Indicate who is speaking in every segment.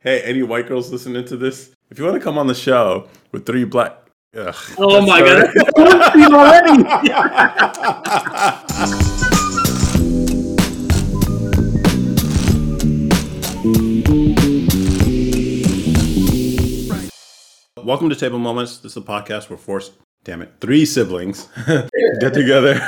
Speaker 1: Hey, any white girls listening to this? If you want to come on the show with three black. Ugh,
Speaker 2: Oh my
Speaker 1: sorry.
Speaker 2: god. already.
Speaker 1: Welcome to Table Moments. This is a podcast where four, damn it, three siblings get together,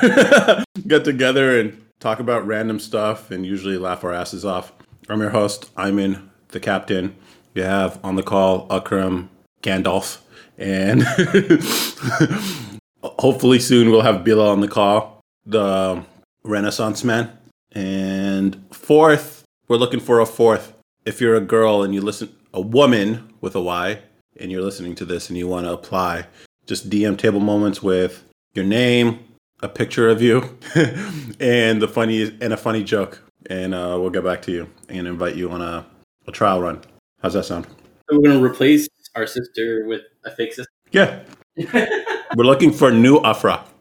Speaker 1: get together and talk about random stuff and usually laugh our asses off. I'm your host. I'm in the captain. You have on the call Akram Gandalf, and hopefully soon we'll have Bilal on the call, the Renaissance man. And fourth, we're looking for a fourth. If you're a girl and you listen, a woman with a Y, and you're listening to this and you want to apply, just DM Table Moments with your name, a picture of you, and the funny and a funny joke, and uh, we'll get back to you and invite you on a, a trial run. How's that sound?
Speaker 2: So we're gonna replace our sister with a fake sister.
Speaker 1: Yeah, we're looking for a new Afra.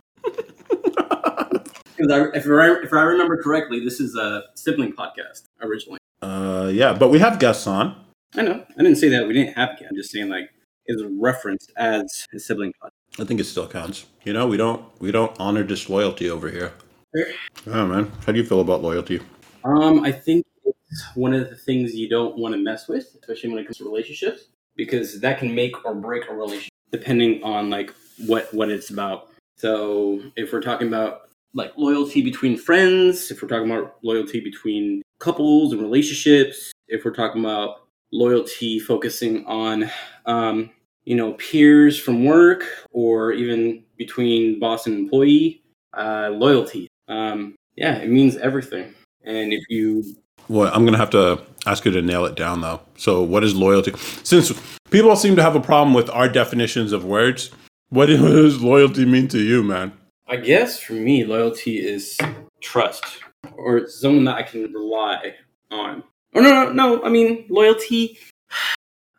Speaker 2: If, I, if I remember correctly, this is a sibling podcast originally.
Speaker 1: Uh, yeah, but we have guests on.
Speaker 2: I know. I didn't say that we didn't have it. I'm just saying like it's referenced as a sibling podcast.
Speaker 1: I think it still counts. You know, we don't we don't honor disloyalty over here. Oh man, how do you feel about loyalty?
Speaker 2: Um, I think one of the things you don't want to mess with, especially when it comes to relationships, because that can make or break a relationship depending on like what what it's about. So if we're talking about like loyalty between friends, if we're talking about loyalty between couples and relationships, if we're talking about loyalty focusing on um, you know peers from work or even between boss and employee, uh, loyalty. Um, yeah, it means everything. And if you
Speaker 1: Well, I'm gonna have to ask you to nail it down though. So, what is loyalty? Since people seem to have a problem with our definitions of words, what does loyalty mean to you, man?
Speaker 2: I guess for me, loyalty is trust or someone that I can rely on. Oh no, no, no. I mean, loyalty.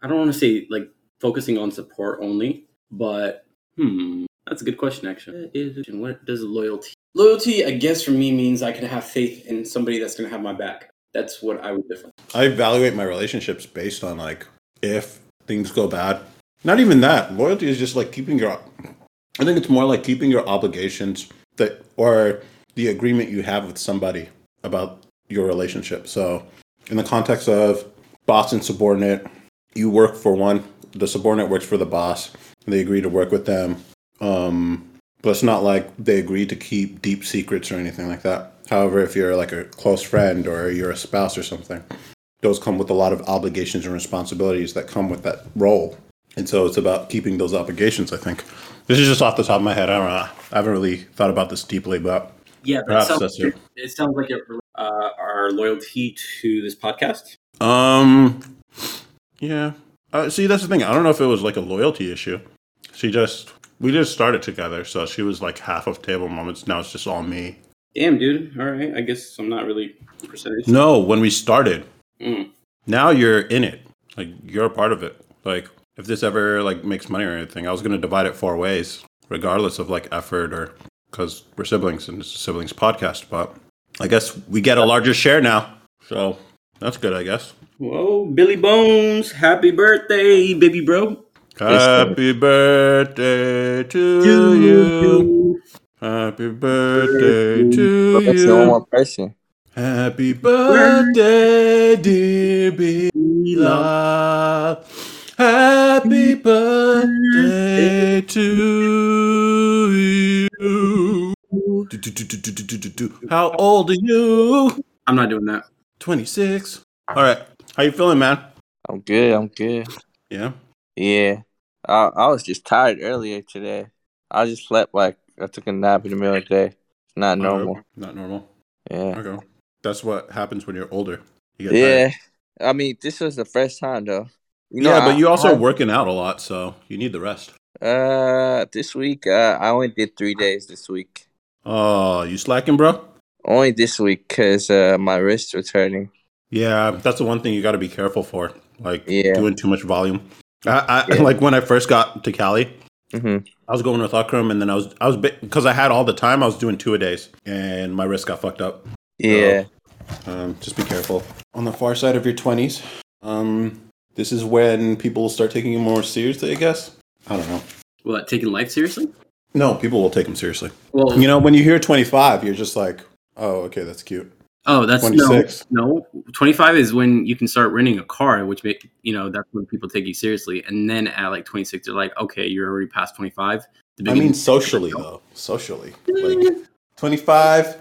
Speaker 2: I don't want to say like focusing on support only, but hmm, that's a good question actually. What does loyalty? Loyalty, I guess for me means I can have faith in somebody that's going to have my back. That's what I would define.
Speaker 1: I evaluate my relationships based on like if things go bad. Not even that. Loyalty is just like keeping your. I think it's more like keeping your obligations that or the agreement you have with somebody about your relationship. So, in the context of boss and subordinate, you work for one. The subordinate works for the boss. They agree to work with them. Um, but it's not like they agree to keep deep secrets or anything like that. However, if you're like a close friend or you're a spouse or something, those come with a lot of obligations and responsibilities that come with that role. And so it's about keeping those obligations, I think. This is just off the top of my head. I don't know. I haven't really thought about this deeply, but
Speaker 2: Yeah,
Speaker 1: Perhaps
Speaker 2: sounds,
Speaker 1: that's it.
Speaker 2: it sounds like it, uh, our loyalty to this podcast.
Speaker 1: um, yeah. Uh, see, that's the thing. I don't know if it was like a loyalty issue. She just we just started together, so she was like half of table moments. Now it's just all me.
Speaker 2: Damn, dude. All right. I guess I'm not really percentage.
Speaker 1: No, when we started,
Speaker 2: Mm.
Speaker 1: now you're in it. Like you're a part of it. Like if this ever like makes money or anything, I was gonna divide it four ways, regardless of like effort or because we're siblings and it's a siblings podcast. But I guess we get a larger share now, so that's good. I guess.
Speaker 2: Whoa, Billy Bones, happy birthday, baby bro.
Speaker 1: Happy birthday to you. Happy birthday to
Speaker 3: Let's see one
Speaker 1: you. Happy birthday, dear Bilal. Happy birthday to you. Do, do, do. How old are you?
Speaker 2: I'm not doing that.
Speaker 1: 26. All right. How you feeling, man?
Speaker 3: I'm good. I'm good.
Speaker 1: Yeah.
Speaker 3: Yeah. I, I was just tired earlier today. I just slept like I took a nap in the middle of the day. Not normal.
Speaker 1: Uh, not normal.
Speaker 3: Yeah.
Speaker 1: Okay. That's what happens when you're older. You get
Speaker 3: Yeah.
Speaker 1: tired.
Speaker 3: I mean, this was the first time though. You
Speaker 1: yeah, but you also
Speaker 3: I-
Speaker 1: working out a lot, so you need the rest.
Speaker 3: Uh, this week uh, I only did three days this week.
Speaker 1: Oh, you slacking, bro?
Speaker 3: Only this week because uh, my wrist was hurting.
Speaker 1: Yeah, that's the one thing you got to be careful for. Like
Speaker 3: Yeah.
Speaker 1: doing too much volume. I, I
Speaker 3: Yeah.
Speaker 1: like when I first got to Cali,
Speaker 3: hmm
Speaker 1: I was going with Akram, and then I was I was because I had all the time. I was doing two a days, and my wrist got fucked up.
Speaker 3: Yeah.
Speaker 1: Um, just be careful on the far side of your twenties. Um, this is when people will start taking it more seriously. I guess. I don't know.
Speaker 2: What taking life seriously?
Speaker 1: No, people will take them seriously.
Speaker 2: Well,
Speaker 1: You know, when you hear 25, you're just like, oh, okay, that's cute.
Speaker 2: Oh, that's
Speaker 1: 26.
Speaker 2: no, no. Twenty five is when you can start renting a car, which make you know that's when people take you seriously. And then at like twenty six, they're like, okay, you're already past twenty five.
Speaker 1: I mean, socially though, socially, like 25,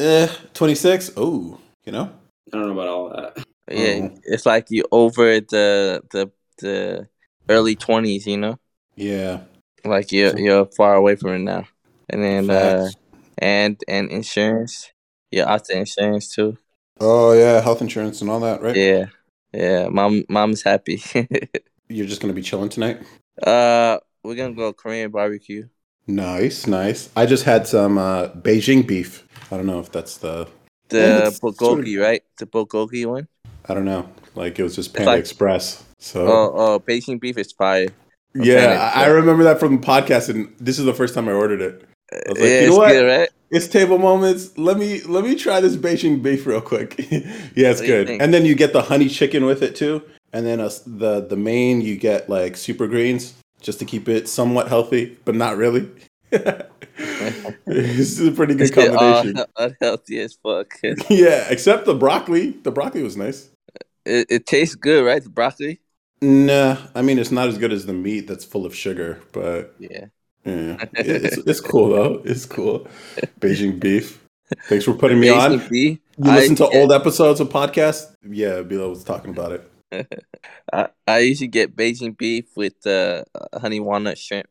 Speaker 1: eh, 26. Oh, you know,
Speaker 2: I don't know about all that.
Speaker 3: Yeah,
Speaker 1: Oh.
Speaker 3: it's like you over the the the early twenties, you know,
Speaker 1: yeah.
Speaker 3: like you're you're far away from it now, and then uh, and and insurance, you're out the insurance too.
Speaker 1: Oh yeah, health insurance and all that, right?
Speaker 3: Yeah, yeah. Mom, mom's happy.
Speaker 1: You're just gonna be chilling tonight.
Speaker 3: uh, we're gonna go Korean barbecue.
Speaker 1: Nice, nice. I just had some uh, Beijing beef. I don't know if that's the.
Speaker 3: The
Speaker 1: Yeah,
Speaker 3: bulgogi,
Speaker 1: sort of-
Speaker 3: right? The bulgogi one.
Speaker 1: I don't know. Like it was just Panda
Speaker 3: like-
Speaker 1: Express. So
Speaker 3: Oh, oh, Beijing beef is fire.
Speaker 1: yeah,
Speaker 3: Panda
Speaker 1: I, I
Speaker 3: Express.
Speaker 1: remember that from the podcast, and this is the first time I ordered it. I was like,
Speaker 3: yeah,
Speaker 1: you know
Speaker 3: it's
Speaker 1: what?
Speaker 3: good, right?
Speaker 1: It's table moments. Let me let me try this Beijing beef real quick. yeah, it's
Speaker 3: What
Speaker 1: good. And then you get the honey chicken with it too. And then us the the main you get like super greens just to keep it somewhat healthy, but not really. this is a pretty good combination.
Speaker 3: uh, unhealthy as fuck.
Speaker 1: yeah, except the broccoli. The broccoli was nice.
Speaker 3: it tastes good, right? The broccoli.
Speaker 1: Nah, I mean it's not as good as the meat that's full of sugar, but
Speaker 3: Yeah.
Speaker 1: yeah, it's, it's cool though. It's cool. Beijing beef. Thanks for putting me on.
Speaker 3: Beef.
Speaker 1: You
Speaker 3: I
Speaker 1: listen to
Speaker 3: get-
Speaker 1: old episodes of podcasts? Yeah, Bilo was talking about it.
Speaker 3: I, I usually get Beijing beef with uh, honey walnut shrimp.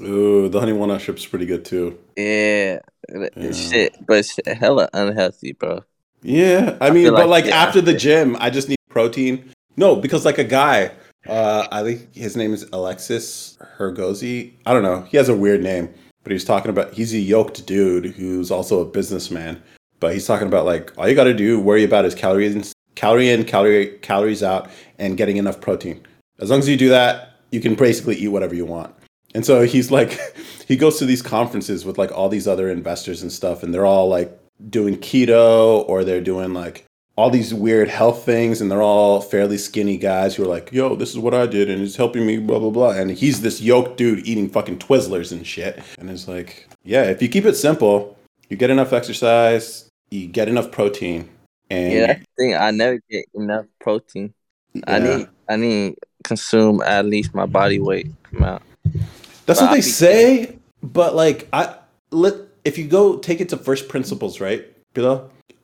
Speaker 1: Ooh, the honey walnut strip's pretty good too.
Speaker 3: Yeah,
Speaker 1: Yeah.
Speaker 3: shit, but it's hella unhealthy, bro.
Speaker 1: Yeah, I mean,
Speaker 3: feel
Speaker 1: but
Speaker 3: like-
Speaker 1: like
Speaker 3: yeah.
Speaker 1: after the gym, I just need protein. No, because like a guy, uh, I think his name is Alexis Hergozi. I don't know. He has a weird name, but he's talking about he's a yoked dude who's also a businessman. But he's talking about like all you got to do worry about is calories, calorie in, calorie calories out, and getting enough protein. As long as you do that, you can basically eat whatever you want. And so he's like, he goes to these conferences with like all these other investors and stuff, and they're all like doing keto or they're doing like all these weird health things, and they're all fairly skinny guys who are like, yo, this is what I did, and it's helping me, blah, blah, blah. And he's this yoked dude eating fucking Twizzlers and shit. And it's like, yeah, if you keep it simple, you get enough exercise, you get enough protein, and
Speaker 3: Yeah, thing. I never get enough protein. I need, I need consume at least my body weight amount.
Speaker 1: That's what
Speaker 3: But
Speaker 1: they
Speaker 3: I-
Speaker 1: say, but like I let if you go take it to first principles, right,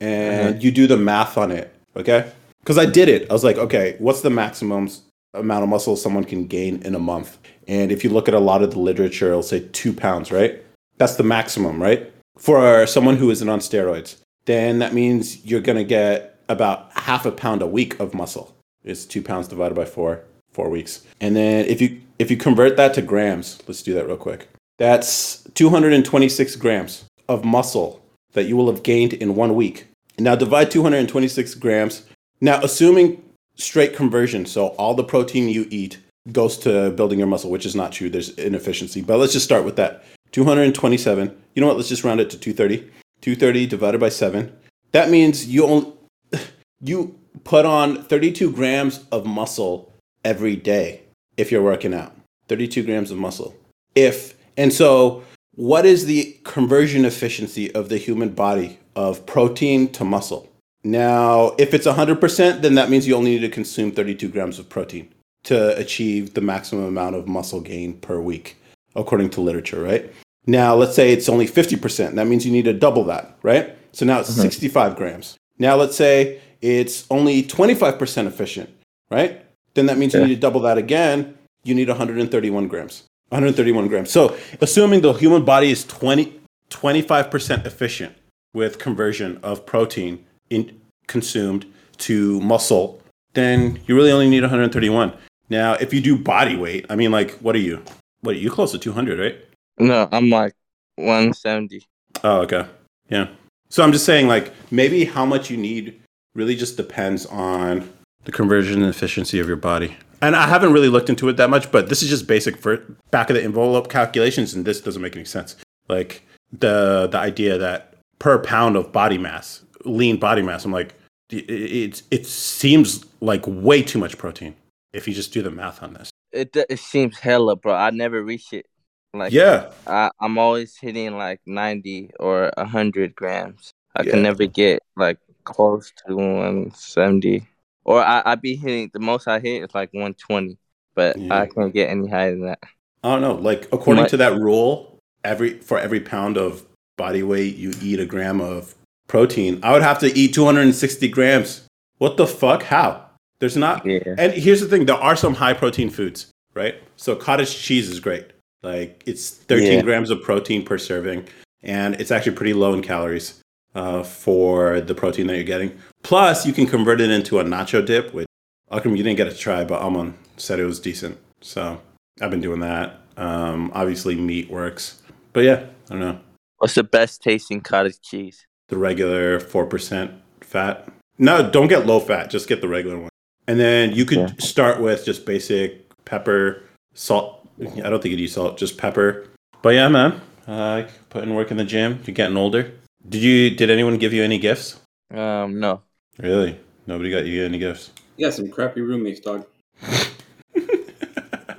Speaker 1: And
Speaker 3: Mhm.
Speaker 1: you do the math on it, okay? Because I did it. I was like, okay, what's the maximum amount of muscle someone can gain in a month? And if you look at a lot of the literature, it'll say two pounds, right? That's the maximum, right? For someone who isn't on steroids, then that means you're gonna get about half a pound a week of muscle. It's two pounds divided by four, four weeks. And then if you if you convert that to grams, let's do that real quick. That's 226 grams of muscle that you will have gained in one week. Now divide 226 grams. Now assuming straight conversion, so all the protein you eat goes to building your muscle, which is not true. There's inefficiency. But let's just start with that. 227. You know what? Let's just round it to 230. 230 divided by 7. That means you only you put on 32 grams of muscle every day if you're working out. 32 grams of muscle. If and so what is the conversion efficiency of the human body of protein to muscle? Now, if it's 100%, then that means you only need to consume 32 grams of protein to achieve the maximum amount of muscle gain per week, according to literature, right? Now, let's say it's only 50%. That means you need to double that, right? So now it's mm-hmm. 65 grams. Now, let's say it's only 25% efficient, right? Then that means you need to double that again. You need 131 grams. 131 grams. So, assuming the human body is 20, 25% efficient with conversion of protein in, consumed to muscle, then you really only need 131. Now, if you do body weight, I mean, like, what are you? What are you close to 200, right?
Speaker 3: No, I'm like 170.
Speaker 1: Oh, okay. Yeah. So I'm just saying, like, maybe how much you need really just depends on the conversion and efficiency of your body. And I haven't really looked into it that much, but this is just basic for back of the envelope calculations, and this doesn't make any sense. Like the the idea that per pound of body mass, lean body mass, I'm like, it it, it seems like way too much protein. if you just do the math on this.
Speaker 3: It it seems hella, bro. I never reach it. Like
Speaker 1: yeah,
Speaker 3: I, I'm always hitting like 90 or 100 grams. I
Speaker 1: Yeah.
Speaker 3: can never get like close to 170. Or I, I be hitting the most I hit is like 120, but
Speaker 1: Yeah.
Speaker 3: I can't get any higher than that.
Speaker 1: I don't know. Like according to that rule, every for every pound of body weight, you eat a gram of protein. I would have to eat 260 grams. What the fuck? How? There's not.
Speaker 3: Yeah.
Speaker 1: And here's the thing: there are some high protein foods, right? So cottage cheese is great. Like it's 13
Speaker 3: Yeah.
Speaker 1: grams of protein per serving, and it's actually pretty low in calories uh, for the protein that you're getting. Plus, you can convert it into a nacho dip, which Akram, you didn't get to try, but Almond said it was decent. So I've been doing that. Um, obviously, meat works, but yeah, I don't know.
Speaker 3: What's the best tasting cottage cheese?
Speaker 1: The regular four percent fat. No, don't get low fat. Just get the regular one. And then you could
Speaker 3: Yeah.
Speaker 1: start with just basic pepper, salt. I don't think you'd use salt, just pepper. But yeah, man, uh, putting work in the gym. You're getting older. Did you? Did anyone give you any gifts?
Speaker 3: Um, no.
Speaker 1: Really? Nobody got you any gifts.
Speaker 2: You got some crappy roommates, dog.
Speaker 3: I,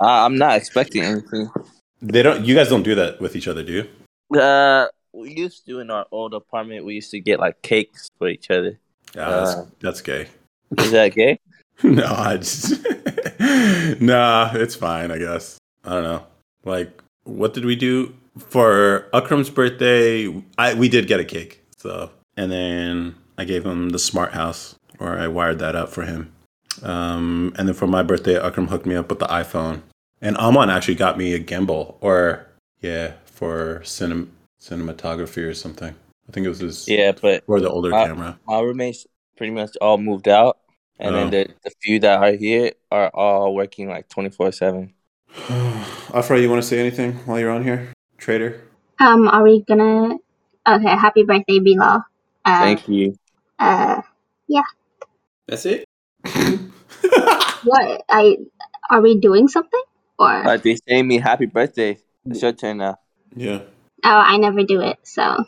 Speaker 3: I'm not expecting anything.
Speaker 1: They don't. You guys don't do that with each other, do you?
Speaker 3: Uh, we used to in our old apartment. We used to get like cakes for each other.
Speaker 1: Yeah, that's,
Speaker 3: Uh.
Speaker 1: that's gay.
Speaker 3: Is that gay?
Speaker 1: no, I just nah. It's fine, I guess. I don't know. Like, what did we do for Akram's birthday? I we did get a cake. So, and then I gave him the smart house, or I wired that up for him. Um, and then for my birthday, Akram hooked me up with the iPhone, and Amon actually got me a gimbal, or yeah, for cinem- cinematography or something. I think it was his
Speaker 3: Yeah, but
Speaker 1: or the older
Speaker 3: Uh,
Speaker 1: camera.
Speaker 3: my roommates pretty much all moved out, and
Speaker 1: Oh.
Speaker 3: then the, the few that are here are all working like twenty four seven.
Speaker 1: Afra, you want to say anything while you're on here, Trader?
Speaker 4: Um, are we gonna? Okay, happy birthday, Bilal. Uh,
Speaker 3: Thank you.
Speaker 4: uh, yeah.
Speaker 2: That's it.
Speaker 4: what? I are we doing something or?
Speaker 3: Like they say me happy birthday. It's your turn now.
Speaker 1: yeah.
Speaker 4: oh, I never do it. So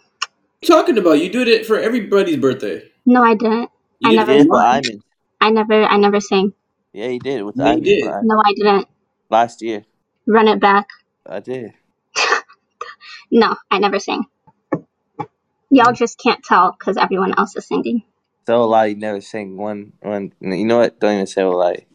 Speaker 2: Talking about you did it for everybody's birthday.
Speaker 4: no, I didn't.
Speaker 2: You
Speaker 4: I
Speaker 2: did
Speaker 4: never
Speaker 3: did
Speaker 2: for
Speaker 3: for
Speaker 4: I never. I never sing.
Speaker 3: Yeah, you did with
Speaker 2: Yeah, you
Speaker 3: Iman
Speaker 2: did.
Speaker 4: No, I didn't.
Speaker 3: last year.
Speaker 4: Run it back.
Speaker 3: I did.
Speaker 4: No, I never sing. Y'all just can't tell because everyone else is singing.
Speaker 3: So a lie. You never sang one. One. You know what? Don't even say a lie.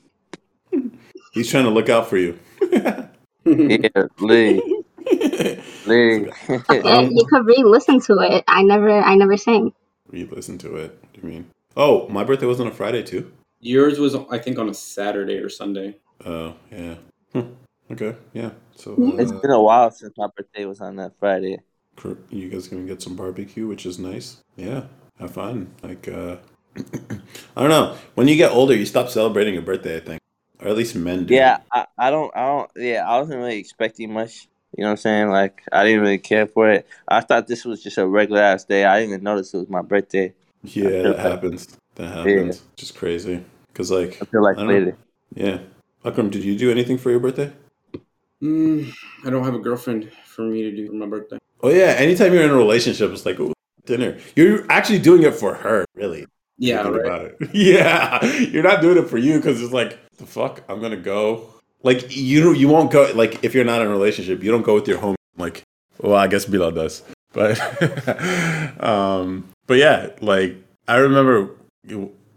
Speaker 1: He's trying to look out for you.
Speaker 3: Yeah, Lee. Lee.
Speaker 4: Okay, you could re-listen to it. I never. I never sing.
Speaker 1: Re-listen to it. What do you mean? Oh, my birthday was on a Friday too.
Speaker 2: Yours was, I think, on a Saturday or Sunday.
Speaker 1: Oh, yeah. Hmm. Okay, yeah. So
Speaker 3: it's been a while since my birthday was on that Friday.
Speaker 1: you guys gonna get some barbecue, which is nice. Yeah, have fun. Like, uh, I don't know. When you get older, you stop celebrating your birthday. I think, or at least men do.
Speaker 3: Yeah, I, I don't, I don't, yeah, I wasn't really expecting much. You know what I'm saying? Like, I didn't really care for it. I thought this was just a regular ass day. I didn't even notice it was my birthday
Speaker 1: yeah, that happens. That happens. Just crazy. Cause like,
Speaker 3: until like
Speaker 1: I don't know.
Speaker 3: later.
Speaker 1: yeah. Akram, did you do anything for your birthday?
Speaker 2: Mm, I don't have a girlfriend for me to do for my birthday.
Speaker 1: Oh yeah. Anytime you're in a relationship, it's like ooh, dinner. You're actually doing it for her, really.
Speaker 2: Yeah, right.
Speaker 1: about it. Yeah, you're not doing it for you because it's like the fuck. I'm gonna go. Like you don't. You won't go. Like if you're not in a relationship, you don't go with your home. Like well, I guess Bilal does. But um, but yeah, like I remember.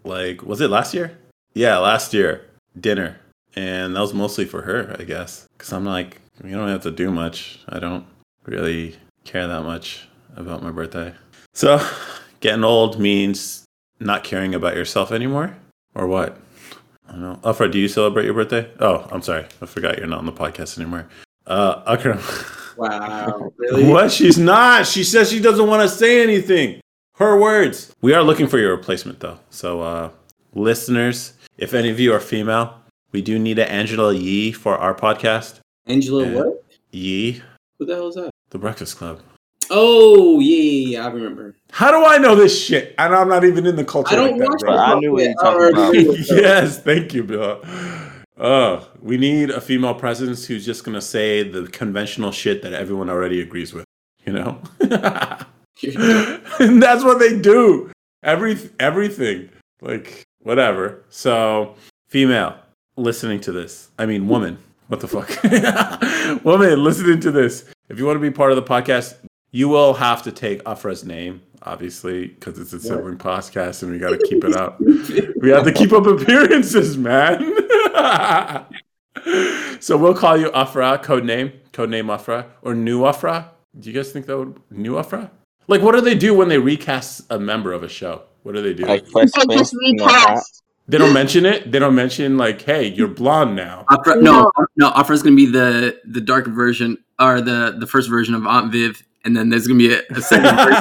Speaker 1: Like was it last year? Yeah, last year dinner, and that was mostly for her, I guess. Because I'm like, you don't have to do much. I don't really care that much about my birthday. So, getting old means not caring about yourself anymore, or what? I don't know. Afra, do you celebrate your birthday? Oh, I'm sorry, I forgot you're not on the podcast anymore. Uh, Akram.
Speaker 2: Wow, really?
Speaker 1: what? She's not. She says she doesn't want to say anything. Her words. We are looking for your replacement, though. So, uh, listeners, if any of you are female, we do need an Angela Yee for our podcast.
Speaker 2: Angela,
Speaker 1: Yeah.
Speaker 2: what?
Speaker 1: Yee,
Speaker 2: Who the hell is that?
Speaker 1: The Breakfast Club.
Speaker 2: Oh, yeah, yeah, yeah, I remember.
Speaker 1: How do I know this shit? And I'm not even in the culture
Speaker 2: I don't
Speaker 1: like that,
Speaker 2: watch
Speaker 1: bro.
Speaker 3: But I knew what you were talking about.
Speaker 1: yes, thank you, Bill. Uh, we need a female presence who's just gonna say the conventional shit that everyone already agrees with. You know, and that's what they do. Every everything, like whatever. So, female. Listening to this, I mean, woman, what the fuck? woman listening to this, if you want to be part of the podcast, you will have to take Afra's name, obviously, because it's a sibling podcast and we got to keep it up. we have to keep up appearances, man. so we'll call you Afra, code name, code name Afra, or new Afra. Do you guys think that would new Afra? Like, what do they do when they recast a member of a show? What do they do?
Speaker 3: Like Fresh
Speaker 4: They just
Speaker 3: Prince, you
Speaker 4: recast.
Speaker 1: They don't mention it. They don't mention like, "Hey, you're blonde now."
Speaker 2: Afra, no, no, Afra's gonna be the the dark version or the the first version of Aunt Viv, and then there's gonna be a, a second version.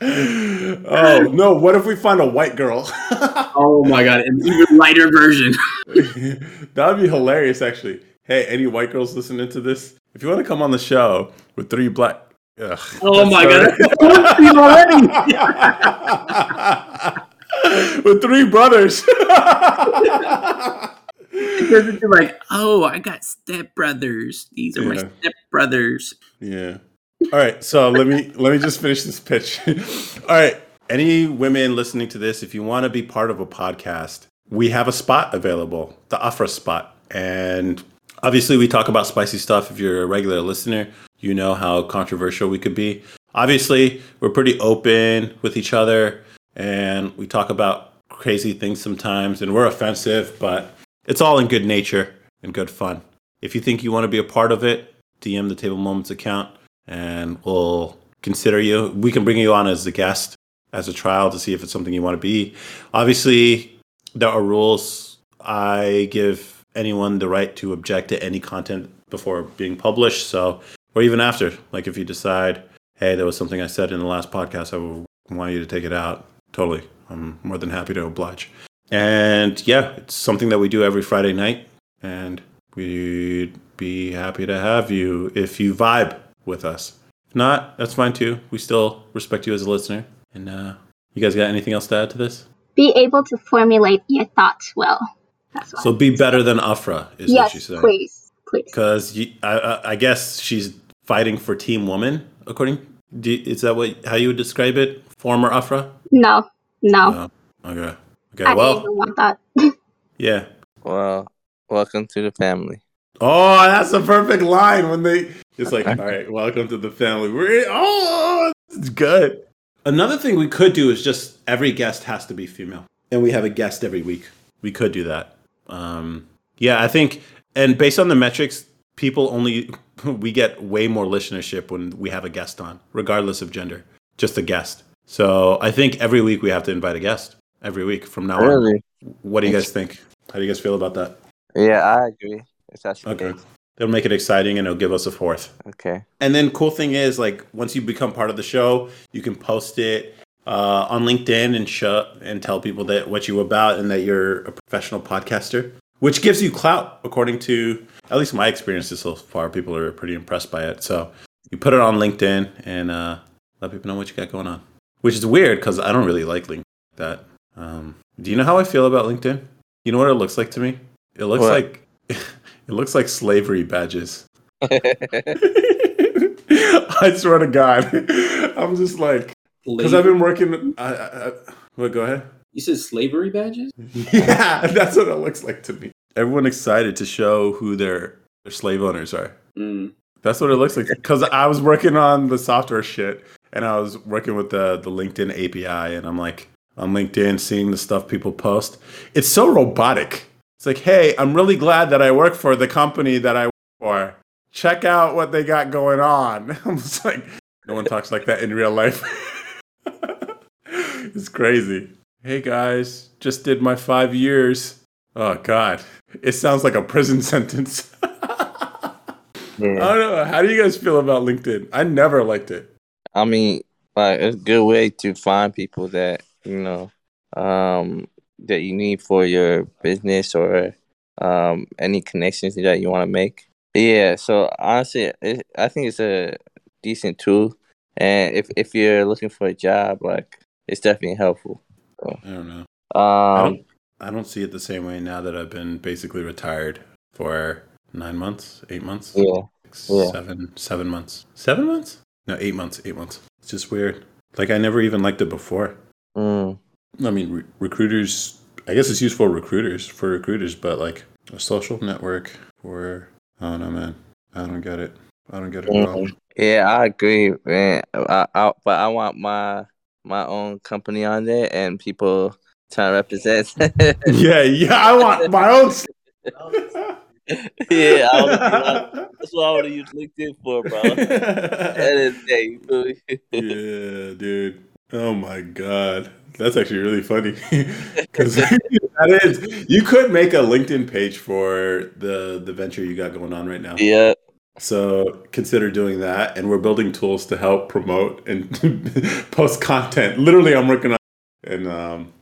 Speaker 1: oh no! What if we find a white girl?
Speaker 2: oh my god, an even lighter version.
Speaker 1: that would be hilarious, actually. Hey, any white girls listening to this? If you want to come on the show with three black. Ugh,
Speaker 2: Oh my
Speaker 1: That's
Speaker 2: god,
Speaker 1: already. with three brothers.
Speaker 2: It into like, oh, I got stepbrothers. These are my
Speaker 1: Yeah.
Speaker 2: step brothers.
Speaker 1: Yeah. All right. So let me let me just finish this pitch. All right. Any women listening to this, if you want to be part of a podcast, we have a spot available, the Afra spot. And obviously we talk about spicy stuff. If you're a regular listener, you know how controversial we could be. Obviously, we're pretty open with each other and we talk about crazy things sometimes and we're offensive, but it's all in good nature and good fun. If you think you want to be a part of it, DM the Table Moments account and we'll consider you. We can bring you on as a guest, as a trial to see if it's something you want to be. Obviously, there are rules. I give anyone the right to object to any content before being published. So, or even after, like if you decide, hey, there was something I said in the last podcast, I want you to take it out. Totally. I'm more than happy to oblige. And yeah, it's something that we do every Friday night. And we'd be happy to have you if you vibe with us. If not, that's fine too. We still respect you as a listener. And uh, you guys got anything else to add to this?
Speaker 4: Be able to formulate your thoughts well. That's what.
Speaker 1: So be better than Afra is what
Speaker 4: yes,
Speaker 1: she's saying.
Speaker 4: please, please.
Speaker 1: Because I, I, I guess she's fighting for Team Woman, according. Do, is that what how you would describe it? Former Afra?
Speaker 4: No, no,
Speaker 1: No. Okay. Okay.
Speaker 4: I don't
Speaker 1: well,
Speaker 4: want that.
Speaker 1: yeah.
Speaker 3: Well, welcome to the family.
Speaker 1: Oh, that's a perfect line when they. It's like, all right, welcome to the family. We're oh, it's good. Another thing we could do is just every guest has to be female, and we have a guest every week. We could do that. Um, yeah, I think, and based on the metrics, people only we get way more listenership when we have a guest on, regardless of gender, just a guest. So I think every week we have to invite a guest every week from now on.
Speaker 3: Really?
Speaker 1: What do you guys think? How do you guys feel about that?
Speaker 3: Yeah, I agree. It's actually
Speaker 1: Okay.
Speaker 3: good.
Speaker 1: It'll make it exciting and it'll give us a fourth.
Speaker 3: Okay.
Speaker 1: And then cool thing is like once you become part of the show, you can post it uh, on LinkedIn and show and tell people that what you're about and that you're a professional podcaster, which gives you clout according to at least my experiences so far. People are pretty impressed by it. So you put it on LinkedIn and uh, let people know what you got going on, which is weird because I don't really like LinkedIn that. Um, do you know how I feel about LinkedIn? You know what it looks like to me? It looks
Speaker 3: What?
Speaker 1: like it looks like slavery badges. I swear to God, I'm just like because I've been working. I, I, I, well, go ahead.
Speaker 2: You said slavery badges?
Speaker 1: Yeah, that's what it looks like to me. Everyone excited to show who their their slave owners are.
Speaker 2: Mm.
Speaker 1: That's what it looks like. Because I was working on the software shit, and I was working with the the LinkedIn API, and I'm like on LinkedIn seeing the stuff people post. It's so robotic. It's like, hey, I'm really glad that I work for the company that I work for. Check out what they got going on. I'm just like, no one talks like that in real life. it's crazy. Hey guys, just did my five years. Oh God, it sounds like a prison sentence. I don't know. How do you guys feel about LinkedIn? I never liked it.
Speaker 3: I mean, like it's a good way to find people that you know um, that you need for your business or um, any connections that you want to make. Yeah. So honestly, it, I think it's a decent tool, and if if you're looking for a job, like it's definitely helpful.
Speaker 1: I don't know. I
Speaker 3: Um,
Speaker 1: don't. I don't see it the same way now that I've been basically retired for nine months, eight months,
Speaker 3: yeah.
Speaker 1: six,
Speaker 3: yeah.
Speaker 1: seven, seven months, seven months. No, eight months. Eight months. It's just weird. Like I never even liked it before.
Speaker 3: Mm,
Speaker 1: I mean, re- recruiters I guess it's used for recruiters for recruiters, but like a social network for I don't know, man. I don't get it. I don't get it.
Speaker 3: Mhm. Yeah, I agree, man. I, I, but I want my my own company on there and people trying to represent.
Speaker 1: Yeah, yeah. I want my own.
Speaker 3: yeah, I that's what I would have used LinkedIn for, bro. End of day, you
Speaker 1: yeah, dude. Oh my god, that's actually really funny. Because that is, you could make a LinkedIn page for the the venture you got going on right now.
Speaker 3: yeah,
Speaker 1: So consider doing that, and we're building tools to help promote and post content. Literally, I'm working on, and um,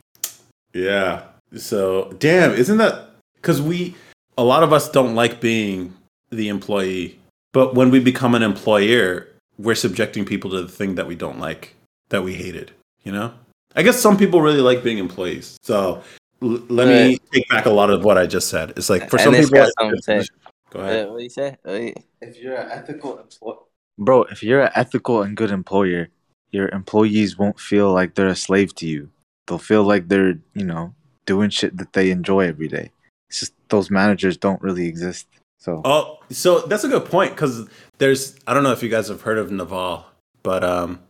Speaker 1: yeah. So damn, isn't that because we a lot of us don't like being the employee, but when we become an employer, we're subjecting people to the thing that we don't like, that we hated. You know, I guess some people really like being employees. So l- let me take back a lot of what I just said. It's like for
Speaker 3: And
Speaker 1: some people,
Speaker 3: got say.
Speaker 1: go ahead.
Speaker 3: Uh, what do you say?
Speaker 5: If you're an ethical employee,
Speaker 6: Bro, if you're an ethical and good employer, your employees won't feel like they're a slave to you. They'll feel like they're, you know, doing shit that they enjoy every day. Those managers don't really exist. So
Speaker 1: Oh, so that's a good point because there's I don't know if you guys have heard of Naval, but um,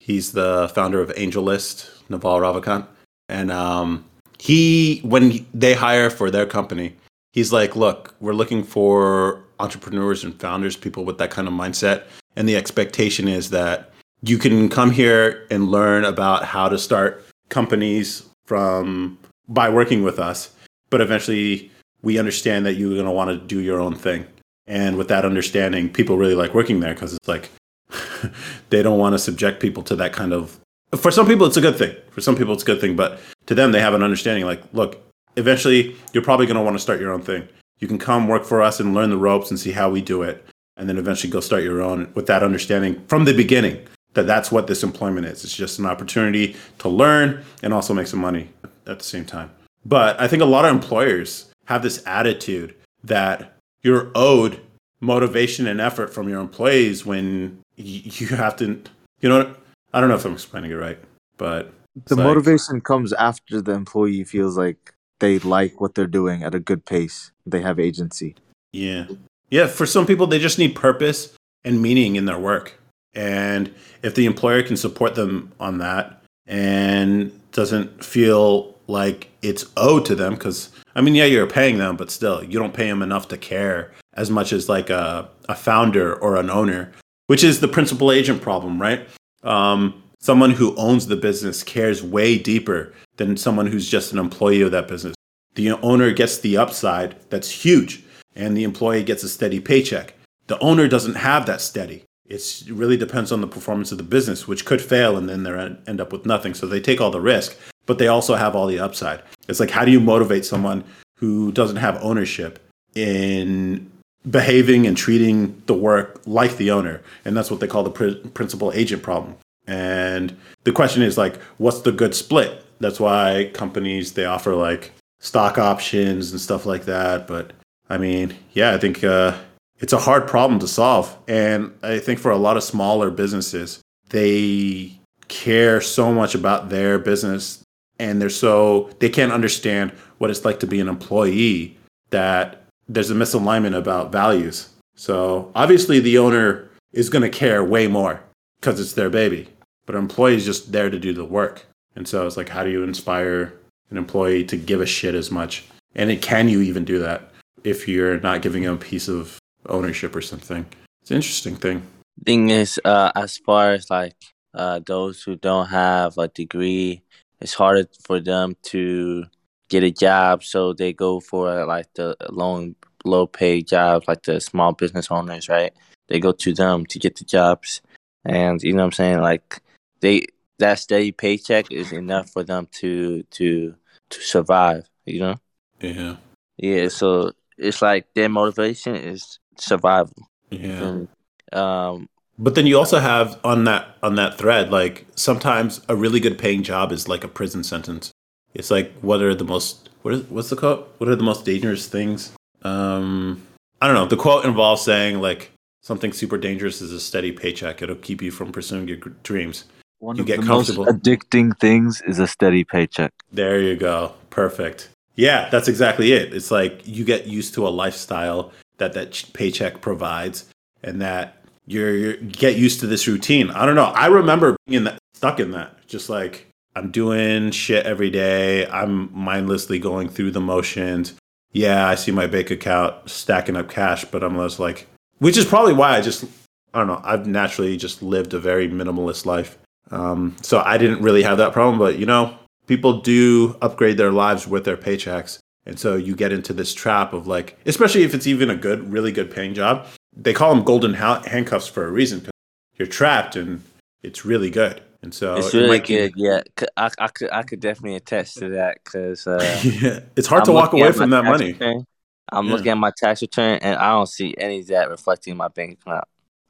Speaker 1: he's the founder of AngelList, Naval Ravikant, and um, he when he- they hire for their company, he's like, look, we're looking for entrepreneurs and founders, people with that kind of mindset, and the expectation is that you can come here and learn about how to start companies from by working with us, but eventually we understand that you're going to want to do your own thing. And with that understanding, people really like working there because it's like they don't want to subject people to that kind of. For some people, it's a good thing. For some people, it's a good thing. But to them, they have an understanding like, look, eventually you're probably going to want to start your own thing. You can come work for us and learn the ropes and see how we do it. And then eventually go start your own with that understanding from the beginning that that's what this employment is. It's just an opportunity to learn and also make some money at the same time. But I think a lot of employers have this attitude that you're owed motivation and effort from your employees when y- you have to, you know. I don't know if I'm explaining it right, but
Speaker 6: the
Speaker 1: like-
Speaker 6: motivation comes after the employee feels like they like what they're doing at a good pace. They have agency.
Speaker 1: Yeah. Yeah. For some people, they just need purpose and meaning in their work. And if the employer can support them on that and doesn't feel like it's owed to them, because I mean, yeah, you're paying them, but still, you don't pay them enough to care as much as like a, a founder or an owner, which is the principal agent problem, right? Um, someone who owns the business cares way deeper than someone who's just an employee of that business. The owner gets the upside that's huge, and the employee gets a steady paycheck. The owner doesn't have that steady. It really depends on the performance of the business, which could fail and then they end up with nothing. So they take all the risk, but they also have all the upside. It's like, how do you motivate someone who doesn't have ownership in behaving and treating the work like the owner? And that's what they call the pr- principal agent problem. And the question is like, what's the good split? That's why companies they offer like stock options and stuff like that. But I mean, yeah, I think uh, it's a hard problem to solve. And I think for a lot of smaller businesses, they care so much about their business and they're so they can't understand what it's like to be an employee that there's a misalignment about values. So obviously the owner is going to care way more because it's their baby, but an employee is just there to do the work. And so it's like, how do you inspire an employee to give a shit as much? And it, can you even do that if you're not giving them a piece of ownership or something? It's an interesting thing.
Speaker 3: Thing is, uh, as far as like uh, those who don't have a degree, it's harder for them to get a job, so they go for like the low low paid jobs, like the small business owners, right? They go to them to get the jobs, and you know what I'm saying, like they that steady paycheck is enough for them to to to survive. You know?
Speaker 1: Yeah.
Speaker 3: Yeah. So it's like their motivation is survival.
Speaker 1: Yeah.
Speaker 3: And, um,
Speaker 1: But then you also have on that on that thread, like sometimes a really good paying job is like a prison sentence. It's like what are the most what is what's the quote? What are the most dangerous things? Um I don't know. The quote involves saying like something super dangerous is a steady paycheck. It'll keep you from pursuing your dreams.
Speaker 6: One
Speaker 1: You
Speaker 6: of
Speaker 1: get
Speaker 6: the most addicting things is a steady paycheck.
Speaker 1: There you go. perfect. Yeah, that's exactly it. It's like you get used to a lifestyle that that paycheck provides, and that you're, you're get used to this routine. I don't know. I remember being in that, stuck in that, just like I'm doing shit every day. I'm mindlessly going through the motions. Yeah, I see my bank account stacking up cash, but I'm just like, which is probably why I just I don't know. I've naturally just lived a very minimalist life. Um, so I didn't really have that problem. But, you know, people do upgrade their lives with their paychecks. And so you get into this trap of like, especially if it's even a good, really good paying job, they call them golden ha- handcuffs for a reason because you're trapped and it's really good. And so
Speaker 3: It's really
Speaker 1: keep-
Speaker 3: good. Yeah, C- I, I could I could definitely attest to that because uh,
Speaker 1: yeah, it's hard
Speaker 3: I'm
Speaker 1: to walk away from that money.
Speaker 3: return. I'm
Speaker 1: Yeah.
Speaker 3: looking at my tax return and I don't see any of that reflecting my bank account.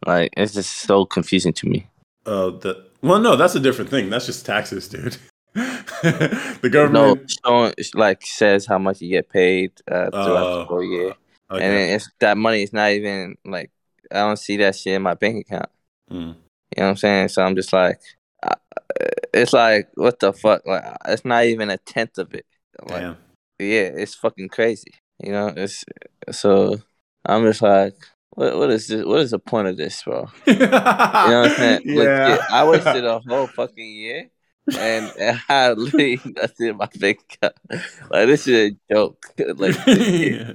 Speaker 3: Like it's just so confusing to me.
Speaker 1: Oh, the well, no, that's a different thing. That's just taxes, dude. the
Speaker 3: No,
Speaker 1: government.
Speaker 3: showing it's like says how much you get paid uh, throughout
Speaker 1: Oh,
Speaker 3: the whole year,
Speaker 1: okay.
Speaker 3: and it's that money is not even like I don't see that shit in my bank account.
Speaker 1: Mm.
Speaker 3: You know what I'm saying? So I'm just like, uh, it's like what the fuck? Like it's not even a tenth of it. Like,
Speaker 1: Damn.
Speaker 3: yeah, it's fucking crazy. You know, it's so I'm just like, what what is this? What is the point of this, bro?
Speaker 1: you
Speaker 3: know what I'm saying?
Speaker 1: yeah.
Speaker 3: Legit, I wasted a whole fucking year. And, and I had literally nothing in my bank account. Like this is a joke. like
Speaker 1: Yeah.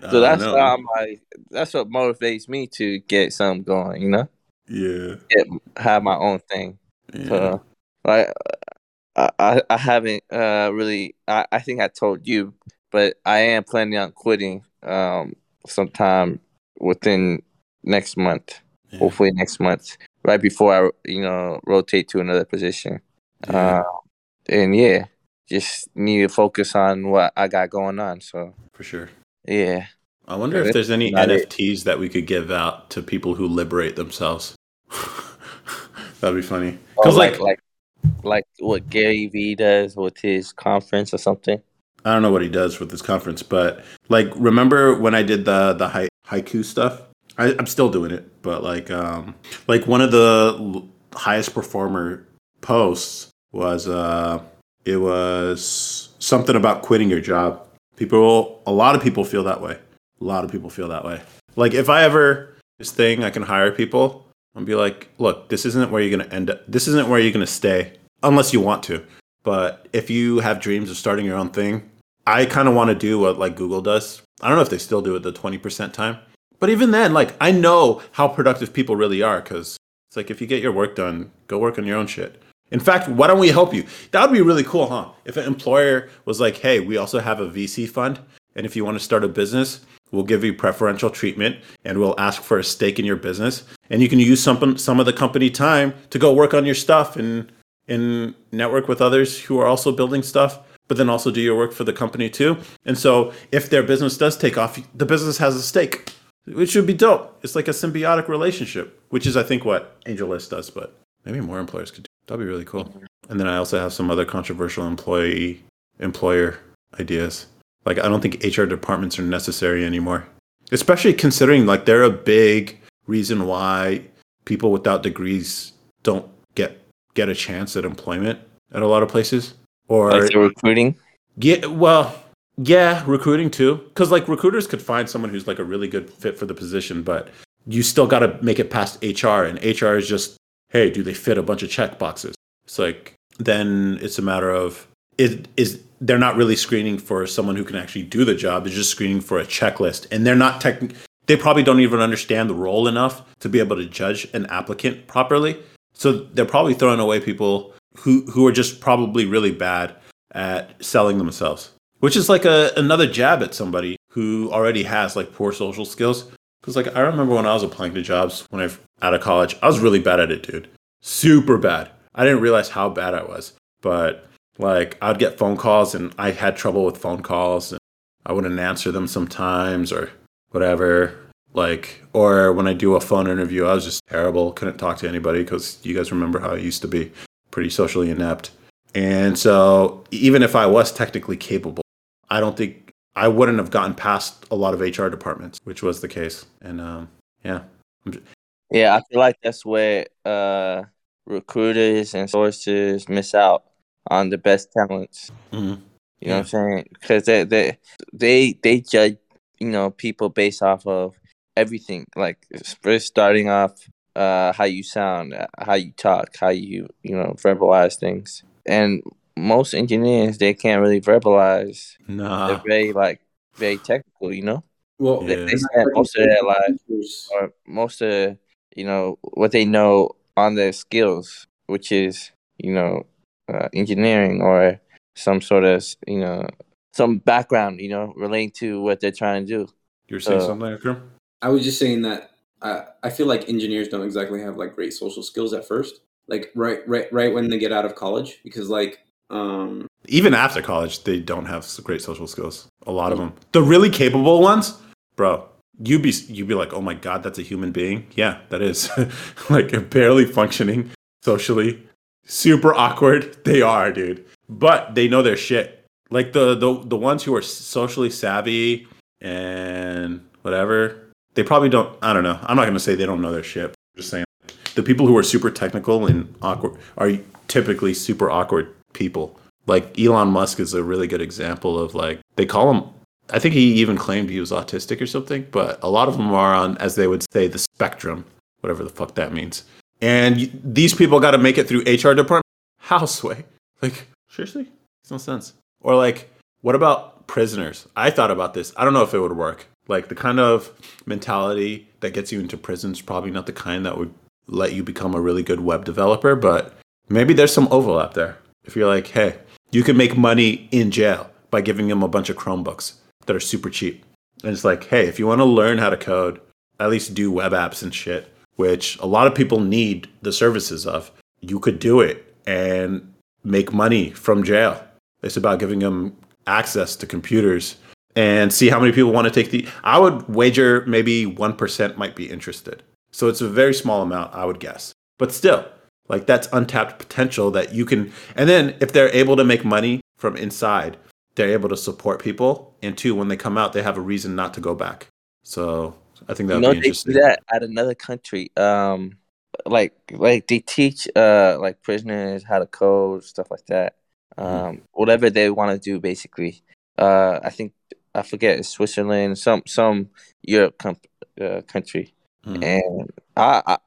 Speaker 3: so that's
Speaker 1: know.
Speaker 3: why I'm like that's what motivates me to get something going, you know?
Speaker 1: Yeah.
Speaker 3: Have my own thing.
Speaker 1: yeah.
Speaker 3: So like I, I I haven't uh really I, I think I told you, but I am planning on quitting um sometime within next month.
Speaker 1: Yeah.
Speaker 3: Hopefully next month. Right before I you know rotate to another position.
Speaker 1: Yeah,
Speaker 3: Uh, and yeah, just need to focus on what I got going on. So
Speaker 1: for sure.
Speaker 3: yeah.
Speaker 1: I wonder
Speaker 3: Yeah,
Speaker 1: if there's any
Speaker 3: not it.
Speaker 1: NFTs that we could give out to people who liberate themselves. That'd be funny. Because
Speaker 3: like,
Speaker 1: like,
Speaker 3: like like what Gary Vee does with his conference or something.
Speaker 1: I don't know what he does with this conference, but like remember when I did the the hai- haiku stuff? I, I'm still doing it, but like um like one of the highest performer posts was uh it was something about quitting your job. People, a lot of people feel that way. A lot of people feel that way. Like if I ever this thing, I can hire people and be like, look, this isn't where you're gonna end up. This isn't where you're gonna stay unless you want to. But if you have dreams of starting your own thing, I kind of want to do what like Google does. I don't know if they still do it the 20% time. But even then, like I know how productive people really are cuz it's like if you get your work done, go work on your own shit. In fact, why don't we help you? That would be really cool, huh? If an employer was like, "Hey, we also have a VC fund, and if you want to start a business, we'll give you preferential treatment and we'll ask for a stake in your business, and you can use some some of the company time to go work on your stuff and and network with others who are also building stuff, but then also do your work for the company too. And so, if their business does take off, the business has a stake, which would be dope. It's like a symbiotic relationship, which is, I think, what AngelList does, but maybe more employers could do. That'd be really cool. And then I also have some other controversial employee employer ideas. Like, I don't think HR departments are necessary anymore, especially considering like they're a big reason why people without degrees don't get get a chance at employment at a lot of places. Or
Speaker 3: Like recruiting.
Speaker 1: yeah, well, yeah, recruiting too. Because like recruiters could find someone who's like a really good fit for the position, but you still got to make it past HR, and HR is just, hey, do they fit a bunch of check boxes? It's like then it's a matter of is is they're not really screening for someone who can actually do the job. They're just screening for a checklist, and they're not tech. They probably don't even understand the role enough to be able to judge an applicant properly. So they're probably throwing away people who who are just probably really bad at selling themselves, which is like a another jab at somebody who already has like poor social skills. Because like I remember when I was applying to jobs when I out of college, I was really bad at it, dude. Super bad. I didn't realize how bad I was, but like I'd get phone calls and I had trouble with phone calls and I wouldn't answer them sometimes or whatever. Like, or when I do a phone interview, I was just terrible. Couldn't talk to anybody because you guys remember how I used to be pretty socially inept. And so, even if I was technically capable, I don't think I wouldn't have gotten past a lot of HR departments, which was the case. And um, yeah,
Speaker 3: Yeah, I feel like that's where uh, recruiters and sources miss out on the best talents.
Speaker 1: Mhm.
Speaker 3: You know what I'm saying? Because they they they they judge you know people based off of everything. Like first starting off, uh, how you sound, uh, how you talk, how you you know verbalize things, and most engineers they can't really verbalize.
Speaker 1: Nah.
Speaker 3: They're very like very technical. You know,
Speaker 2: Well,
Speaker 1: Yeah.
Speaker 3: they, they spend most of their life or most of you know what they know on their skills, which is you know uh, engineering or some sort of you know some background you know relating to what they're trying to do.
Speaker 1: You're saying
Speaker 3: Uh,
Speaker 1: something, Akram?
Speaker 2: I was just saying that uh, I feel like engineers don't exactly have like great social skills at first, like right, right, right when they get out of college, because like, um,
Speaker 1: Even after college, they don't have great social skills. A lot of them. The really capable ones, bro. You'd be you'd be like, oh my god, that's a human being. Yeah, that is. like barely functioning socially, super awkward. They are, dude. But they know their shit. Like the the the ones who are socially savvy and whatever, they probably don't. I don't know. I'm not gonna say they don't know their shit. I'm just saying the people who are super technical and awkward are typically super awkward people. Like Elon Musk is a really good example of like they call him. I think he even claimed he was autistic or something, but a lot of them are on, as they would say, the spectrum, whatever the fuck that means. And these people got to make it through HR department. Houseway, like seriously, It's no sense. Or like, what about prisoners? I thought about this. I don't know if it would work. Like the kind of mentality that gets you into prison is probably not the kind that would let you become a really good web developer, but maybe there's some overlap there. If you're like, hey, you can make money in jail by giving them a bunch of Chromebooks that are super cheap. And it's like, hey, if you want to learn how to code, at least do web apps and shit, which a lot of people need the services of, you could do it and make money from jail. It's about giving them access to computers and see how many people want to take the. I would wager maybe 1% might be interested. So it's a very small amount, I would guess. But still, like that's untapped potential that you can. And then if they're able to make money from inside, they're able to support people. And two, when they come out, they have a reason not to go back. So I think that
Speaker 3: you
Speaker 1: would
Speaker 3: know
Speaker 1: be
Speaker 3: they do that at another country. Um, like like they teach uh like prisoners how to code stuff like that.
Speaker 1: Mm-hmm.
Speaker 3: Um, whatever they want to do, basically. Uh, I think I forget it's Switzerland, some some Europe com- uh, country,
Speaker 1: Mhm.
Speaker 3: and I, I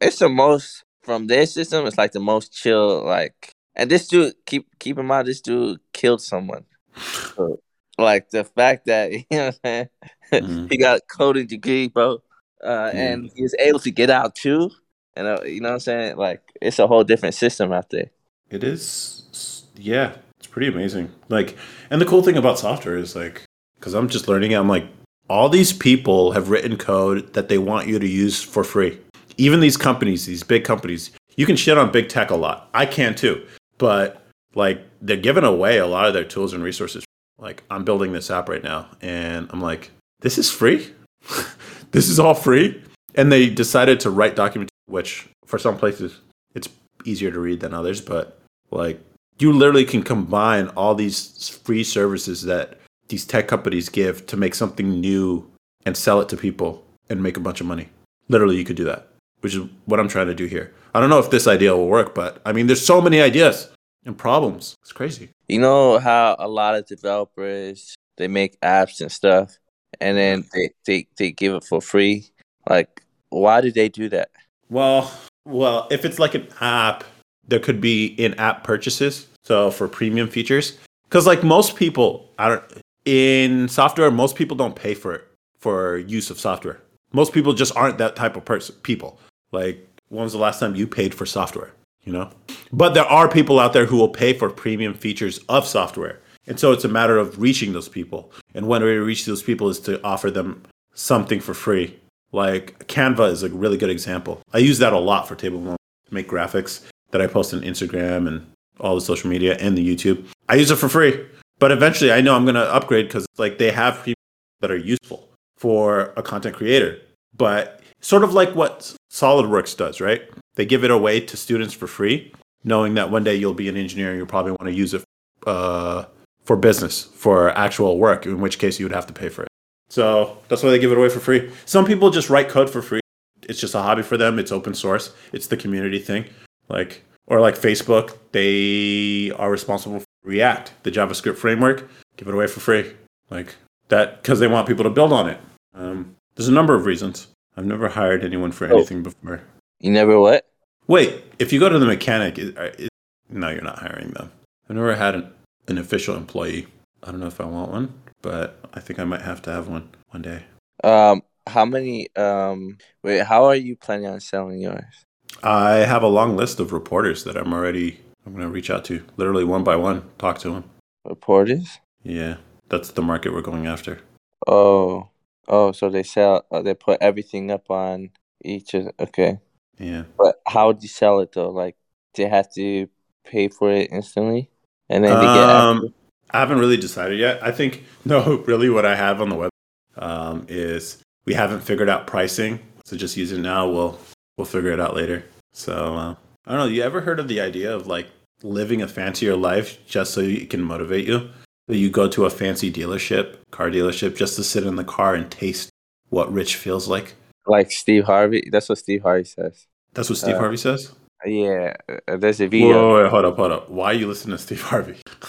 Speaker 3: it's the most from their system. It's like the most chill. Like, and this dude keep keep in mind this dude killed someone. Like the fact that you know what I'm saying
Speaker 1: Mhm.
Speaker 3: he got a coding degree, bro, uh,
Speaker 1: Yeah.
Speaker 3: and he was able to get out too. And uh, you know what I'm saying? Like it's a whole different system out there.
Speaker 1: It is, yeah, it's pretty amazing. Like, and the cool thing about software is like, because I'm just learning it, I'm like, all these people have written code that they want you to use for free. Even these companies, these big companies, you can shit on big tech a lot. I can too, but like, they're giving away a lot of their tools and resources. Like, I'm building this app right now, and I'm like, this is free. this is all free. And they decided to write document, which for some places it's easier to read than others, but like you literally can combine all these free services that these tech companies give to make something new and sell it to people and make a bunch of money. Literally, you could do that, which is what I'm trying to do here. I don't know if this idea will work, but I mean, there's so many ideas and problems. It's crazy.
Speaker 3: You know how a lot of developers they make apps and stuff, and then they they, they give it for free. Like, why do they do that?
Speaker 1: Well, well, if it's like an app, there could be in-app purchases. So for premium features, because like most people, I don't in software, most people don't pay for it for use of software. Most people just aren't that type of person. People like when was the last time you paid for software? You know, but there are people out there who will pay for premium features of software, and so it's a matter of reaching those people. And one way to reach those people is to offer them something for free. Like Canva is a really good example. I use that a lot for table to make graphics that I post on Instagram and all the social media and the YouTube. I use it for free, but eventually I know I'm going to upgrade because like they have people that are useful for a content creator. But sort of like what SolidWorks does, right? They give it away to students for free, knowing that one day you'll be an engineer and you'll probably want to use it uh, for business, for actual work, in which case you would have to pay for it. So that's why they give it away for free. Some people just write code for free. It's just a hobby for them. It's open source. It's the community thing. Like or like Facebook, they are responsible for React, the JavaScript framework, give it away for free. Like that, because they want people to build on it. Um, there's a number of reasons. I've never hired anyone for
Speaker 3: Oh.
Speaker 1: anything before.
Speaker 3: You never what?
Speaker 1: Wait, if you go to the mechanic, it, it, no, you're not hiring them. I've never had an, an official employee. I don't know if I want one, but I think I might have to have one one day.
Speaker 3: Um, how many? Um, wait, how are you planning on selling yours?
Speaker 1: I have a long list of reporters that I'm already. I'm going to reach out to, literally one by one, talk to them.
Speaker 3: Reporters?
Speaker 1: Yeah, that's the market we're going after.
Speaker 3: Oh, oh, so they sell. Uh, they put everything up on each. Of, okay,
Speaker 1: Yeah.
Speaker 3: but how would you sell it though? Like, they have to pay for it instantly, and then.
Speaker 1: Um, I haven't really decided yet. I think no, really, what I have on the web um, is we haven't figured out pricing, so just use it now. We'll we'll figure it out later. So uh, I don't know. You ever heard of the idea of like living a fancier life just so it can motivate you? That you go to a fancy dealership, car dealership, just to sit in the car and taste what rich feels like.
Speaker 3: Like Steve Harvey. That's what Steve Harvey says.
Speaker 1: That's what Steve
Speaker 3: Uh,
Speaker 1: Harvey says.
Speaker 3: Yeah, uh, there's a
Speaker 1: Whoa,
Speaker 3: video.
Speaker 1: wait, wait, hold up, hold up. Why are you listening to Steve Harvey?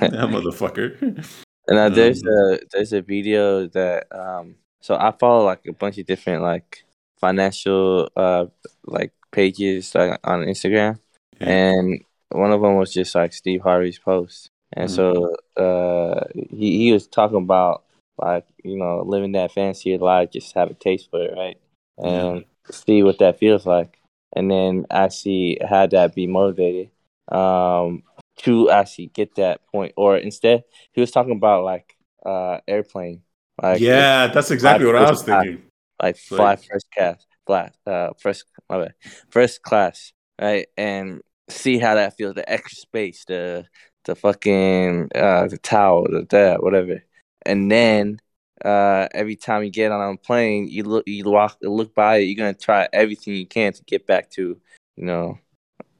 Speaker 1: that motherfucker.
Speaker 3: And uh, there's
Speaker 1: Um,
Speaker 3: a there's a video that um so I follow like a bunch of different like financial uh like pages like on Instagram
Speaker 1: Yeah.
Speaker 3: and one of them was just like Steve Harvey's post and
Speaker 1: Mhm.
Speaker 3: so uh he he was talking about like you know living that fancier life just have a taste for it right? And see what that feels like. And then actually have that be motivated um to actually get that point. Or instead he was talking about like uh airplane. Like
Speaker 1: yeah, that's exactly what I was thinking.
Speaker 3: like
Speaker 1: Like-
Speaker 3: fly first class fly uh first my bad, first class right? And see how that feels the extra space the the fucking uh the towel the that whatever and then uh every time you get on a plane you look you walk look by it you're gonna try everything you can to get back to you know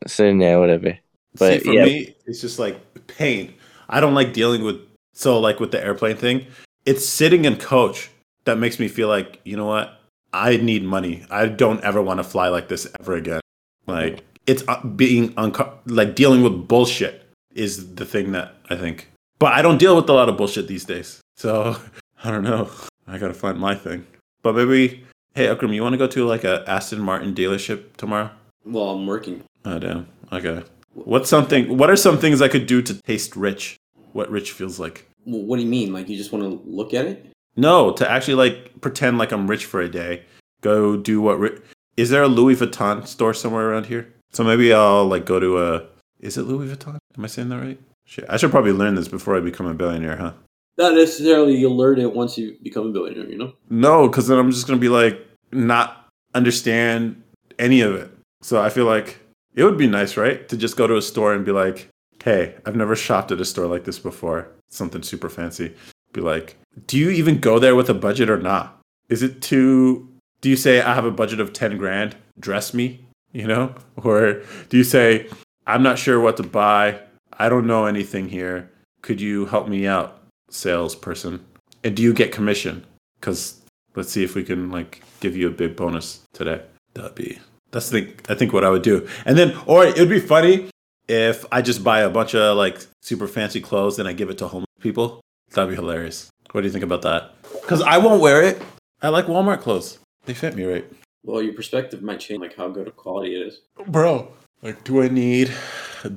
Speaker 3: sitting there whatever But,
Speaker 1: See, for
Speaker 3: yeah.
Speaker 1: me, it's just like pain. I don't like dealing with so like with the airplane thing. It's sitting in coach that makes me feel like you know what I need money. I don't ever want to fly like this ever again. Like it's uh, being unco- like dealing with bullshit is the thing that I think. But I don't deal with a lot of bullshit these days. So I don't know. I gotta find my thing. But maybe, hey Akram, you want to go to like a Aston Martin dealership tomorrow?
Speaker 2: Well, I'm working.
Speaker 1: Oh damn. Okay. What's something? What are some things I could do to taste rich? What rich feels like?
Speaker 2: Well, what do you mean? Like you just want to look at it?
Speaker 1: No, to actually like pretend like I'm rich for a day. Go do what? Ri- is there a Louis Vuitton store somewhere around here? So maybe I'll like go to a. Is it Louis Vuitton? Am I saying that right? Shit, I should probably learn this before I become a billionaire, huh?
Speaker 2: Not necessarily. You'll learn it once you become a billionaire. You know.
Speaker 1: No, because then I'm just gonna be like not understand any of it. So I feel like it would be nice, right, to just go to a store and be like, "Hey, I've never shopped at a store like this before. Something super fancy." Be like, "Do you even go there with a budget or not? Is it too? Do you say I have a budget of ten grand? Dress me, you know, or do you say I'm not sure what to buy? I don't know anything here. Could you help me out, salesperson? And do you get commission? Because let's see if we can like give you a big bonus today. That'd be that's the thing, I think what I would do. And then or it would be funny if I just buy a bunch of like super fancy clothes and I give it to homeless people. That'd be hilarious. What do you think about that? Because I won't wear it. I like Walmart clothes. They fit me right.
Speaker 2: Well, your perspective might change, like how good of quality it is.
Speaker 1: Bro. Like do I need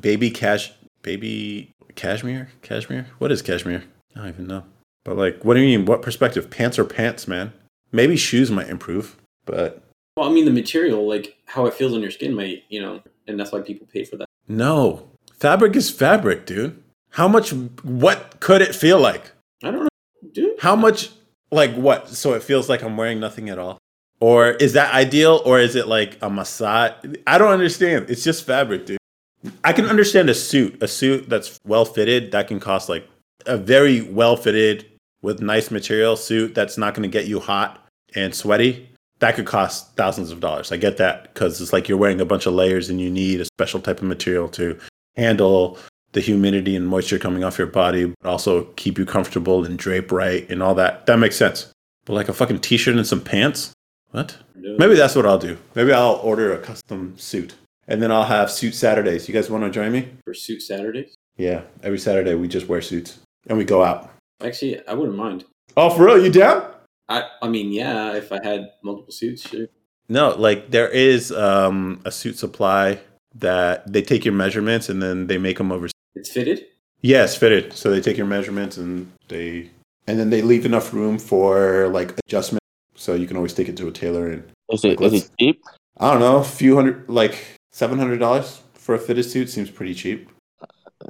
Speaker 1: baby cash baby cashmere? Cashmere? What is cashmere? I don't even know. But like what do you mean? What perspective? Pants are pants, man. Maybe shoes might improve, but
Speaker 2: Well, I mean, the material, like how it feels on your skin, might you know, and that's why people pay for that.
Speaker 1: No. Fabric is fabric, dude. How much what could it feel like?
Speaker 2: I don't know, dude.
Speaker 1: How much like what? So it feels like I'm wearing nothing at all? Or is that ideal or is it like a massage? I don't understand. It's just fabric, dude. I can understand a suit, a suit that's well fitted that can cost like a very well fitted with nice material suit that's not going to get you hot and sweaty. That could cost thousands of dollars. I get that because it's like you're wearing a bunch of layers and you need a special type of material to handle the humidity and moisture coming off your body, but also keep you comfortable and drape right and all that. That makes sense. But like a fucking t shirt and some pants? What?
Speaker 2: Dude.
Speaker 1: Maybe that's what I'll do. Maybe I'll order a custom suit and then I'll have suit Saturdays. You guys want to join me?
Speaker 2: For suit Saturdays.
Speaker 1: Yeah, every Saturday we just wear suits and we go out.
Speaker 2: Actually, I wouldn't mind.
Speaker 1: Oh, for real? You down?
Speaker 2: I I mean, yeah, if I had multiple suits, sure.
Speaker 1: No, like there is um, a Suitsupply that they take your measurements and then they make them over.
Speaker 2: It's fitted.
Speaker 1: Yes, fitted. So they take your measurements and they and then they leave enough room for like adjustment. So you can always take it to a tailor and
Speaker 3: Is it
Speaker 1: Like,
Speaker 3: is it cheap?
Speaker 1: I don't know, a few hundred, like seven hundred dollars for a fitted suit seems pretty cheap.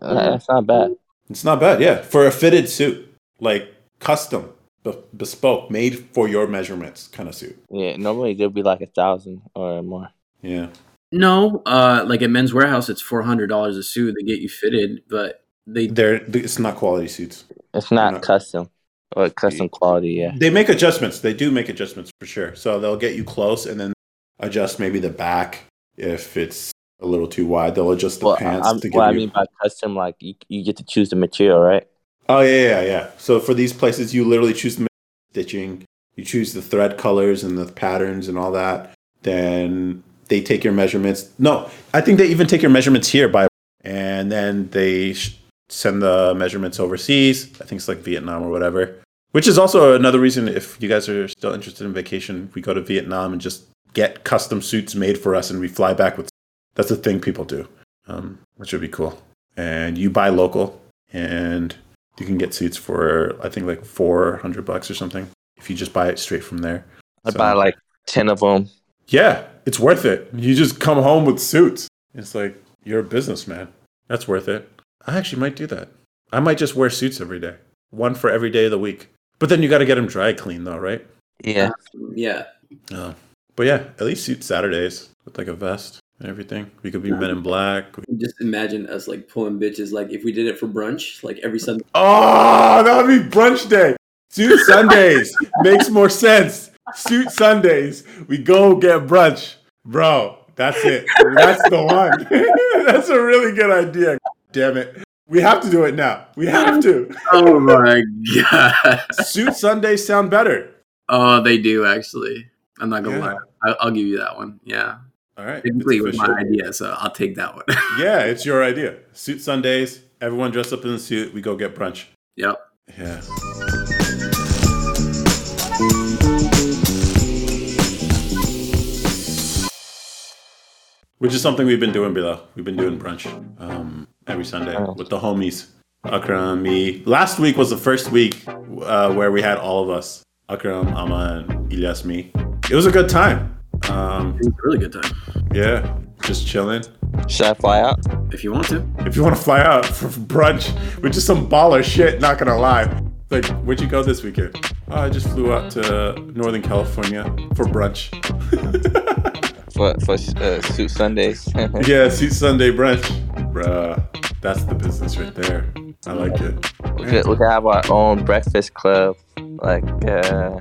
Speaker 3: Uh, That's not bad.
Speaker 1: It's not bad, yeah, for a fitted suit, like custom, be- bespoke, made for your measurements, kind of suit.
Speaker 3: Yeah, normally there'll be like a thousand or more.
Speaker 1: Yeah,
Speaker 2: No, uh, like at Men's Wearhouse, it's four hundred dollars a suit. They get you fitted, but they
Speaker 1: they're it's not quality suits.
Speaker 3: It's not
Speaker 1: No.
Speaker 3: custom or custom quality. Yeah.
Speaker 1: They make adjustments. They do make adjustments for sure. So they'll get you close and then adjust maybe the back if it's a little too wide. They'll adjust the
Speaker 3: Well,
Speaker 1: pants
Speaker 3: I'm,
Speaker 1: to
Speaker 3: what I
Speaker 1: you.
Speaker 3: mean by custom, like you, you get to choose the material, right?
Speaker 1: Oh yeah, yeah, yeah. So for these places, you literally choose the stitching, you choose the thread colors and the patterns and all that. Then they take your measurements. No, I think they even take your measurements here by, and then they sh- send the measurements overseas. I think it's like Vietnam or whatever. Which is also another reason if you guys are still interested in vacation, we go to Vietnam and just get custom suits made for us, and we fly back with. That's the thing people do, um, which would be cool. And you buy local, and you can get suits for I think like four hundred bucks or something if you just buy it straight from there.
Speaker 3: I
Speaker 1: So-
Speaker 3: buy like ten of them.
Speaker 1: Yeah, it's worth it. You just come home with suits. It's like you're a businessman. That's worth it. I actually might do that. I might just wear suits every day, one for every day of the week. But then you got to get them dry clean though, right?
Speaker 3: Yeah.
Speaker 2: yeah.
Speaker 1: Oh. But yeah, at least suit Saturdays with like a vest and everything. We could be Men in Black.
Speaker 2: Just imagine us like pulling bitches. Like if we did it for brunch, like every Sunday.
Speaker 1: Ah, oh, that would be brunch day. Suit Sundays makes more sense. Suit Sundays, we go get brunch, bro. That's it. That's the one. that's a really good idea. Damn it, we have to do it now. We have to.
Speaker 2: Oh my god.
Speaker 1: Suit Sundays sound better.
Speaker 2: Oh, they do actually. I'm not gonna
Speaker 1: Yeah.
Speaker 2: lie. I- I'll give you that one. Yeah,
Speaker 1: All right,
Speaker 2: they
Speaker 1: it's
Speaker 2: complete with my idea, so I'll take that one.
Speaker 1: Yeah, it's your idea. Suit Sundays. Everyone dress up in a suit. We go get brunch.
Speaker 2: yep.
Speaker 1: Yeah. Which is something we've been doing, Bilal. We've been doing brunch um, every Sunday with the homies. Akram, me. Last week was the first week uh, where we had all of us. Akram, Aman, and Ilyas, me. It was a good time. Um,
Speaker 2: It's a really good time
Speaker 1: yeah, just chilling.
Speaker 3: Should I fly out?
Speaker 2: if you want to.
Speaker 1: If you want to fly out for brunch, which is some baller shit, not gonna lie. Like, where'd you go this weekend? Oh, I just flew out to Northern California for brunch.
Speaker 3: For for uh, suit Sundays.
Speaker 1: yeah, Suit Sunday brunch. Bruh, that's the business right there. I like it.
Speaker 3: we, could, we could have our own breakfast club. Like uh,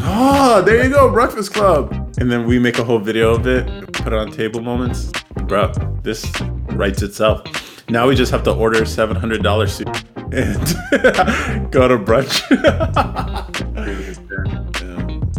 Speaker 1: Ah, there you go, Breakfast Club. And then we make a whole video of it, put it on table moments. Bro, this writes itself. Now we just have to order seven hundred dollars suit and go to brunch.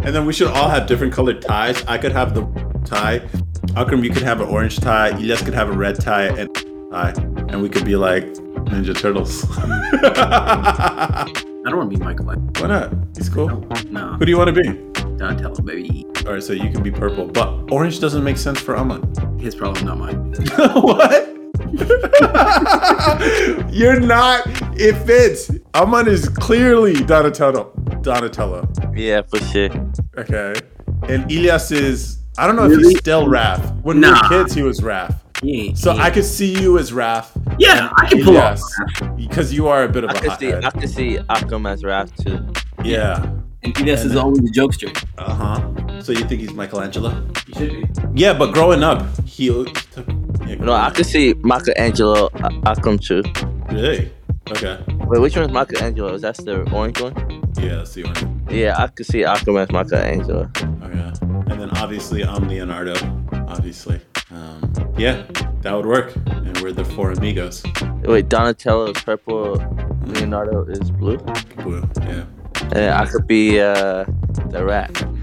Speaker 1: And then we should all have different colored ties. I could have the tie. Akram, you could have an orange tie. Ilyas could have a red tie and tie. And we could be like Ninja Turtles.
Speaker 2: I don't want to be Michael.
Speaker 1: Why not? He's cool.
Speaker 2: No,
Speaker 1: Who do you want to be?
Speaker 2: Donatello, baby.
Speaker 1: All right, so you can be purple, but orange doesn't make sense for Aman.
Speaker 2: His problem, not mine.
Speaker 1: what? You're not. It fits. Aman is clearly Donatello. Donatello.
Speaker 3: yeah, for sure.
Speaker 1: Okay. And Ilyas is. I don't know if he's still Raph. When we
Speaker 2: Nah.
Speaker 1: were kids, he was Raph.
Speaker 2: He
Speaker 1: So
Speaker 2: he
Speaker 1: I could see you as Raph.
Speaker 2: Yeah, I can pull off.
Speaker 1: Because you are a bit of
Speaker 3: I
Speaker 1: a
Speaker 3: could see. I can see Akram as Raph too.
Speaker 1: Yeah.
Speaker 2: And Ilyas is always a jokester.
Speaker 1: Uh huh. So you think he's Michelangelo?
Speaker 2: He should be.
Speaker 1: Yeah, but growing up, he. Yeah,
Speaker 3: No, I could see Michelangelo uh, Akram too.
Speaker 1: Really? Okay.
Speaker 3: Wait, which one's Michelangelo? Is that the orange one?
Speaker 1: Yeah, let's see one.
Speaker 3: Yeah, I could see Akram as Michelangelo.
Speaker 1: Okay. And then obviously I'm Leonardo. Obviously. Um, yeah, that would work. And we're the four amigos.
Speaker 3: Wait, Donatello is purple, Leonardo is blue.
Speaker 1: Blue. Yeah.
Speaker 3: And I could be uh, the rat.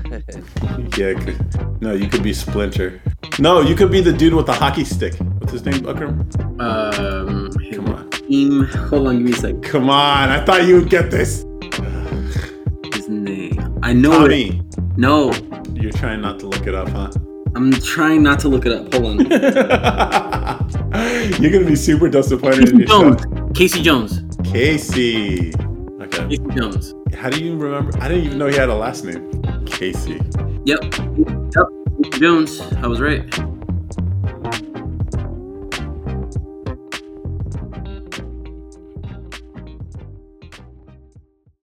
Speaker 1: Yeah. c- No, you could be Splinter. No, you could be the dude with the hockey stick. What's his name, Akram?
Speaker 2: Um,
Speaker 1: Come on.
Speaker 2: Hakeem. Hold on, give me a sec.
Speaker 1: Come on. I thought you would get this.
Speaker 2: His name. I know it.
Speaker 1: Tommy.
Speaker 2: No,
Speaker 1: You're trying not to look it up, huh?
Speaker 2: I'm trying not to look it up. Hold on.
Speaker 1: You're gonna be super disappointed
Speaker 2: Casey
Speaker 1: yourself.
Speaker 2: Jones. Casey Jones.
Speaker 1: Casey. Okay.
Speaker 2: Casey Jones.
Speaker 1: How do you remember? I didn't even know he had a last name. Casey.
Speaker 2: Yep. Yep. Casey Jones. I was right.